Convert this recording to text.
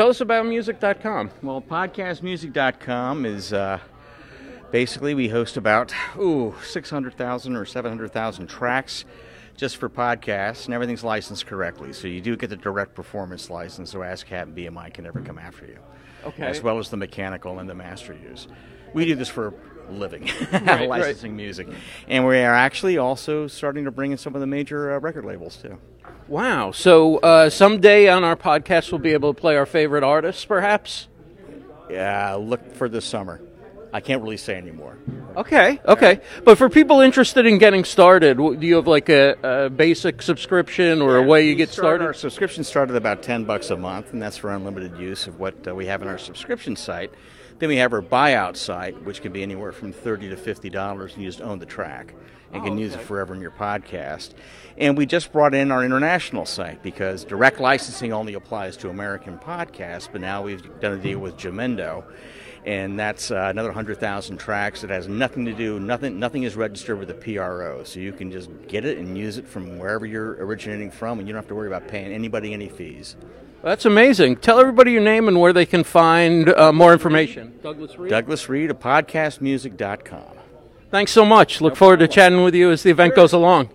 Tell us about music.com. Well, podcastmusic.com is uh, basically we host about ooh 600,000 or 700,000 tracks just for podcasts, and everything's licensed correctly. So you do get the direct performance license, so ASCAP and BMI can never come after you. Okay. As well as the mechanical and the master use. We do this for living, Right, licensing music, and we are actually also starting to bring in some of the major uh, record labels too. Wow. So uh, someday on our podcast, we'll be able to play our favorite artists, perhaps? Yeah, look for this summer. I can't really say anymore. Okay, okay. But for people interested in getting started, do you have like a, a basic subscription or a way you get started- Our subscription started at about ten bucks a month, and that's for unlimited use of what uh, we have in our subscription site. Then we have our buyout site, which can be anywhere from thirty to fifty dollars, and you just own the track and can use it forever in your podcast. And we just brought in our international site because direct licensing only applies to American podcasts, but now we've done a deal with Jamendo. And that's uh, another hundred thousand tracks. It has nothing to do, nothing, nothing is registered with the PRO, so you can just get it and use it from wherever you're originating from, and you don't have to worry about paying anybody any fees. That's amazing. Tell everybody your name and where they can find uh, more information. Douglas Reed. Douglas Reed of podcastmusic.com. Thanks so much. Look forward to chatting with you as the event goes along.